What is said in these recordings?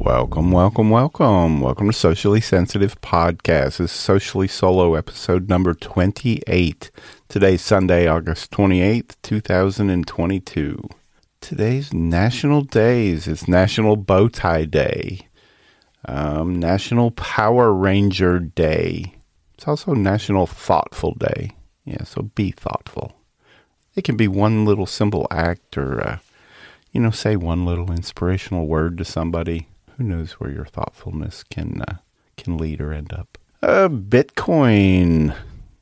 Welcome, welcome, welcome. Welcome to Socially Sensitive Podcast. This is Socially Solo episode number 28. Today's Sunday, August 28th, 2022. Today's national days. It's National Bow Tie Day, um, National Power Ranger Day. It's also National Thoughtful Day. Yeah, so be thoughtful. It can be one little simple act or, uh, you know, say one little inspirational word to somebody who knows where your thoughtfulness can uh, can lead or end up. Uh, Bitcoin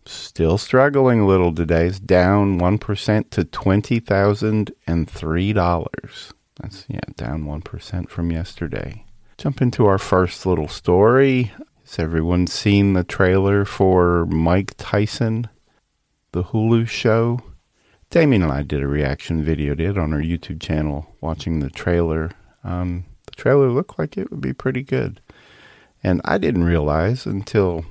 still struggling a little today. It's down one percent to twenty thousand and three dollars. That's yeah, down one percent from yesterday. Jump into our first little story. Has everyone seen the trailer for Mike Tyson, the Hulu show? Damien and I did a reaction video did on our YouTube channel watching the trailer. Um, trailer looked like it would be pretty good. And I didn't realize until,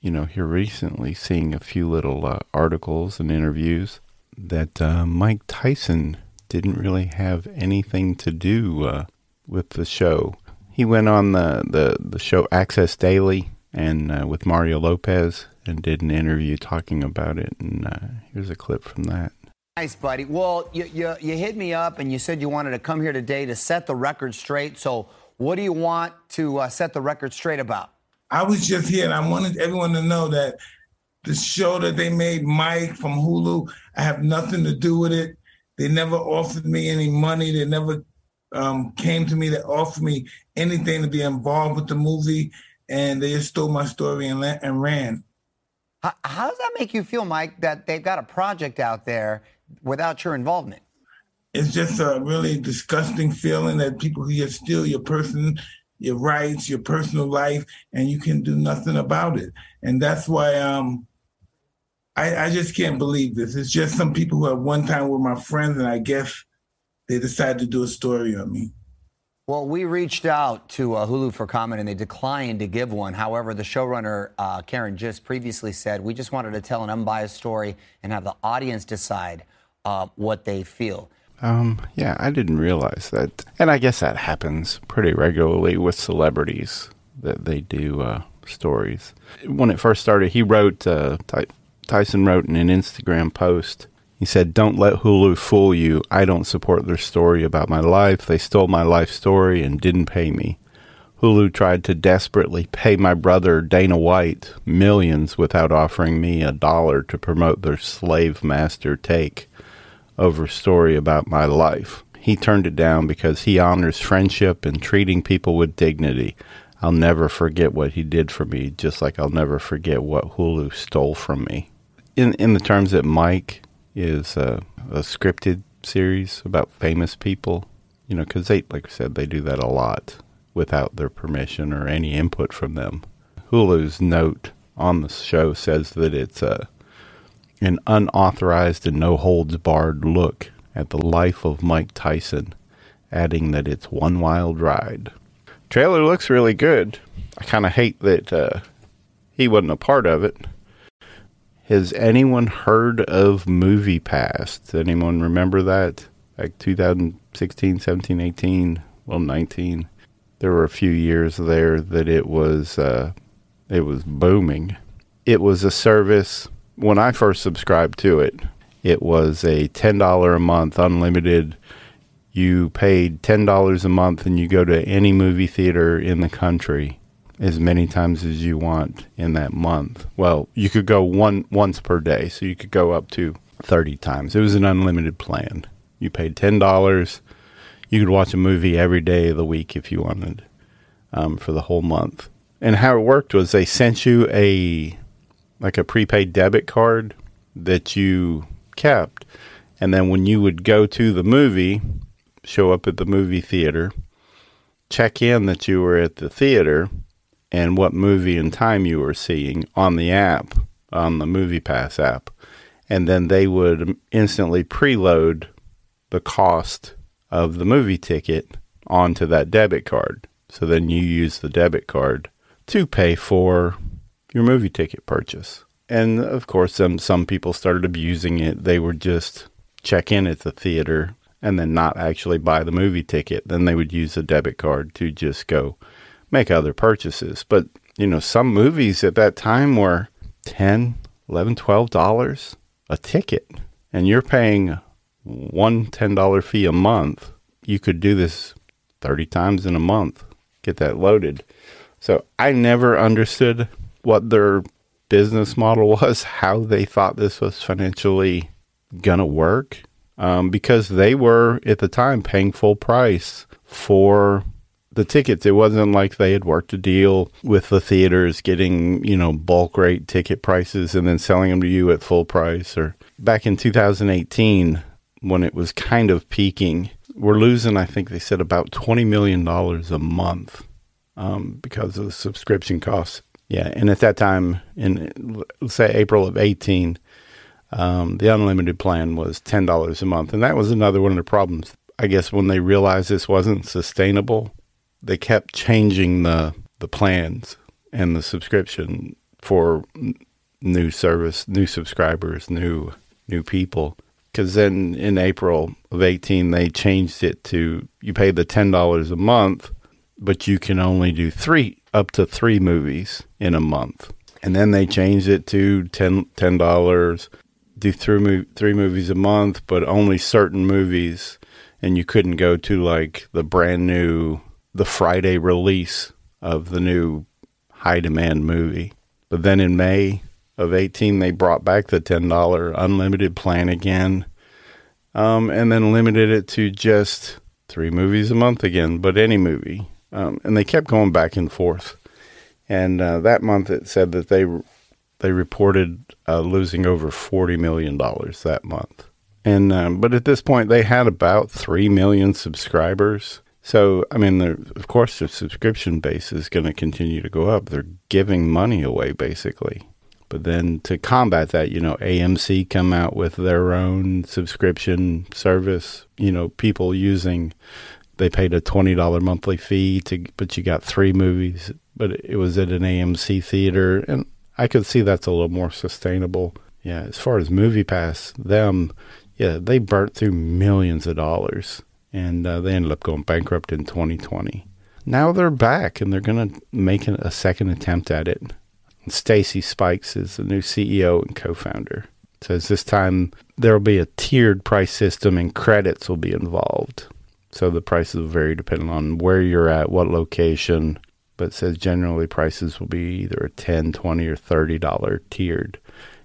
you know, here recently seeing a few little uh, articles and interviews that uh, Mike Tyson didn't really have anything to do uh, with the show. He went on the, the, the show Access Daily and uh, with Mario Lopez and did an interview talking about it. And uh, here's a clip from that. Nice, buddy. Well, you, you, you hit me up and you said you wanted to come here today to set the record straight. So, what do you want to uh, set the record straight about? I was just here and I wanted everyone to know that the show that they made, Mike from Hulu, I have nothing to do with it. They never offered me any money. They never um, came to me to offer me anything to be involved with the movie. And they just stole my story and, and ran. How, how does that make you feel, Mike, that they've got a project out there without your involvement? It's just a really disgusting feeling that people can just steal your person, your rights, your personal life, and you can do nothing about it. And that's why um, I, I just can't believe this. It's just some people who at one time were my friends, and I guess they decided to do a story on me. Well, we reached out to uh, Hulu for comment and they declined to give one. However, the showrunner, uh, Karin Gist, previously said, We just wanted to tell an unbiased story and have the audience decide uh, what they feel. Um, yeah, I didn't realize that. And I guess that happens pretty regularly with celebrities that they do uh, stories. When it first started, he wrote, uh, Ty- Tyson wrote in an Instagram post, he said, Don't let Hulu fool you. I don't support their story about my life. They stole my life story and didn't pay me. Hulu tried to desperately pay my brother Dana White millions without offering me a dollar to promote their slave master take over story about my life. He turned it down because he honors friendship and treating people with dignity. I'll never forget what he did for me, just like I'll never forget what Hulu stole from me. In in the terms that Mike is a, a scripted series about famous people, you know, because they, like I said, they do that a lot without their permission or any input from them. Hulu's note on the show says that it's a an unauthorized and no holds barred look at the life of Mike Tyson, adding that it's one wild ride. Trailer looks really good. I kind of hate that uh, he wasn't a part of it. Has anyone heard of Movie Pass? Does anyone remember that? Like 2016, 17, 18, well, 19. There were a few years there that it was uh, it was booming. It was a service when I first subscribed to it, it was a $10 a month unlimited. You paid $10 a month and you go to any movie theater in the country as many times as you want in that month. Well, you could go one once per day, so you could go up to 30 times. It was an unlimited plan. You paid $10. You could watch a movie every day of the week if you wanted um, for the whole month. And how it worked was they sent you a like a prepaid debit card that you kept. And then when you would go to the movie, show up at the movie theater, check in that you were at the theater and what movie and time you were seeing on the app, on the Movie Pass app. And then they would instantly preload the cost of the movie ticket onto that debit card. So then you use the debit card to pay for your movie ticket purchase. And of course, some some people started abusing it. They would just check in at the theater and then not actually buy the movie ticket. Then they would use a debit card to just go make other purchases. But, you know, some movies at that time were 10, 11, 12 dollars a ticket and you're paying one $10 fee a month. You could do this 30 times in a month, get that loaded. So I never understood what their business model was, how they thought this was financially gonna work, um, because they were at the time paying full price for the tickets. It wasn't like they had worked a deal with the theaters, getting you know bulk rate ticket prices and then selling them to you at full price. Or back in 2018, when it was kind of peaking, we're losing. I think they said about 20 million dollars a month um, because of the subscription costs. Yeah, and at that time, in let's say April of 18, um, the unlimited plan was ten dollars a month, and that was another one of the problems. I guess when they realized this wasn't sustainable, they kept changing the the plans and the subscription for new service, new subscribers, new new people. Because then in April of eighteen, they changed it to you pay the ten dollars a month, but you can only do three up to three movies in a month. And then they changed it to ten ten dollars, do three three movies a month, but only certain movies, and you couldn't go to like the brand new the Friday release of the new high demand movie. But then in May of 18, they brought back the $10 unlimited plan again um, and then limited it to just three movies a month again, but any movie. Um, and they kept going back and forth. And uh, that month it said that they they reported uh, losing over forty million dollars that month. And um, but at this point they had about three million subscribers, so, I mean, of course, the subscription base is going to continue to go up. They're giving money away, basically. But then to combat that, you know, AMC come out with their own subscription service. You know, people using, they paid a twenty dollar monthly fee to, but you got three movies. But it was at an AMC theater, and I could see that's a little more sustainable. Yeah, as far as Movie Pass, them, yeah, they burnt through millions of dollars and uh, they ended up going bankrupt in 2020. Now they're back and they're going to make a second attempt at it. Stacy Spikes is the new CEO and co-founder. Says this time there will be a tiered price system and credits will be involved. So the prices will vary depending on where you're at, what location. But says generally prices will be either a 10, 20, or 30 dollar tiered,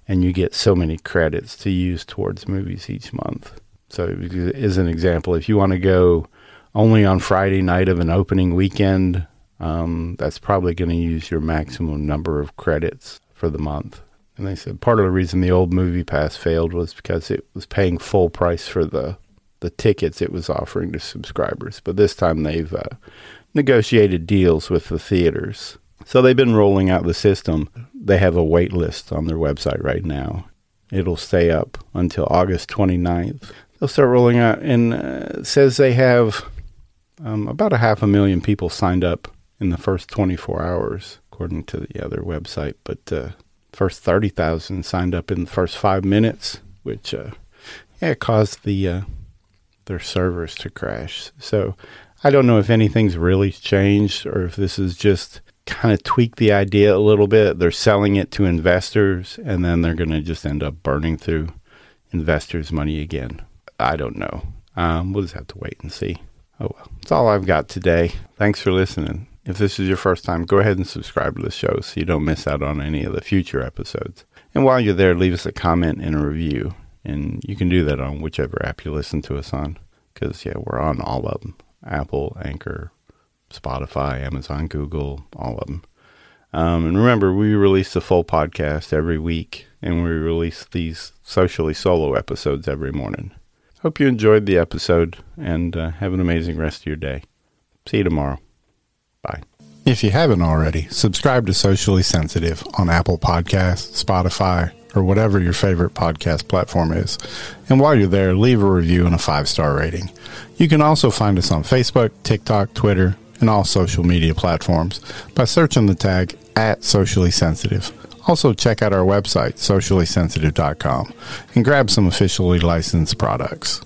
and you get so many credits to use towards movies each month. So, as an example, if you want to go only on Friday night of an opening weekend, um, that's probably going to use your maximum number of credits for the month. And they said part of the reason the old Movie Pass failed was because it was paying full price for the the tickets it was offering to subscribers. But this time they've uh, negotiated deals with the theaters. So they've been rolling out the system. They have a wait list on their website right now. It'll stay up until August 29th they'll start rolling out. And uh, says they have um, about a half a million people signed up in the first 24 hours, according to the other website. But uh, first 30,000 signed up in the first five minutes, which uh, yeah, caused the uh, their servers to crash. So I don't know if anything's really changed or if this is just kind of tweak the idea a little bit. They're selling it to investors and then they're going to just end up burning through investors' money again. I don't know. Um, we'll just have to wait and see. Oh well, that's all I've got today. Thanks for listening. If this is your first time, go ahead and subscribe to the show so you don't miss out on any of the future episodes. And while you're there, leave us a comment and a review. And you can do that on whichever app you listen to us on. Because, yeah, we're on all of them Apple, Anchor, Spotify, Amazon, Google, all of them. Um, and remember, we release the full podcast every week, and we release these socially solo episodes every morning. Hope you enjoyed the episode and uh, have an amazing rest of your day. See you tomorrow. Bye. If you haven't already, subscribe to Socially Sensitive on Apple Podcasts, Spotify, or whatever your favorite podcast platform is. And while you're there, leave a review and a five star rating. You can also find us on Facebook, TikTok, Twitter, and all social media platforms by searching the tag at Socially Sensitive. Also, check out our website, sociallysensitive.com, and grab some officially licensed products.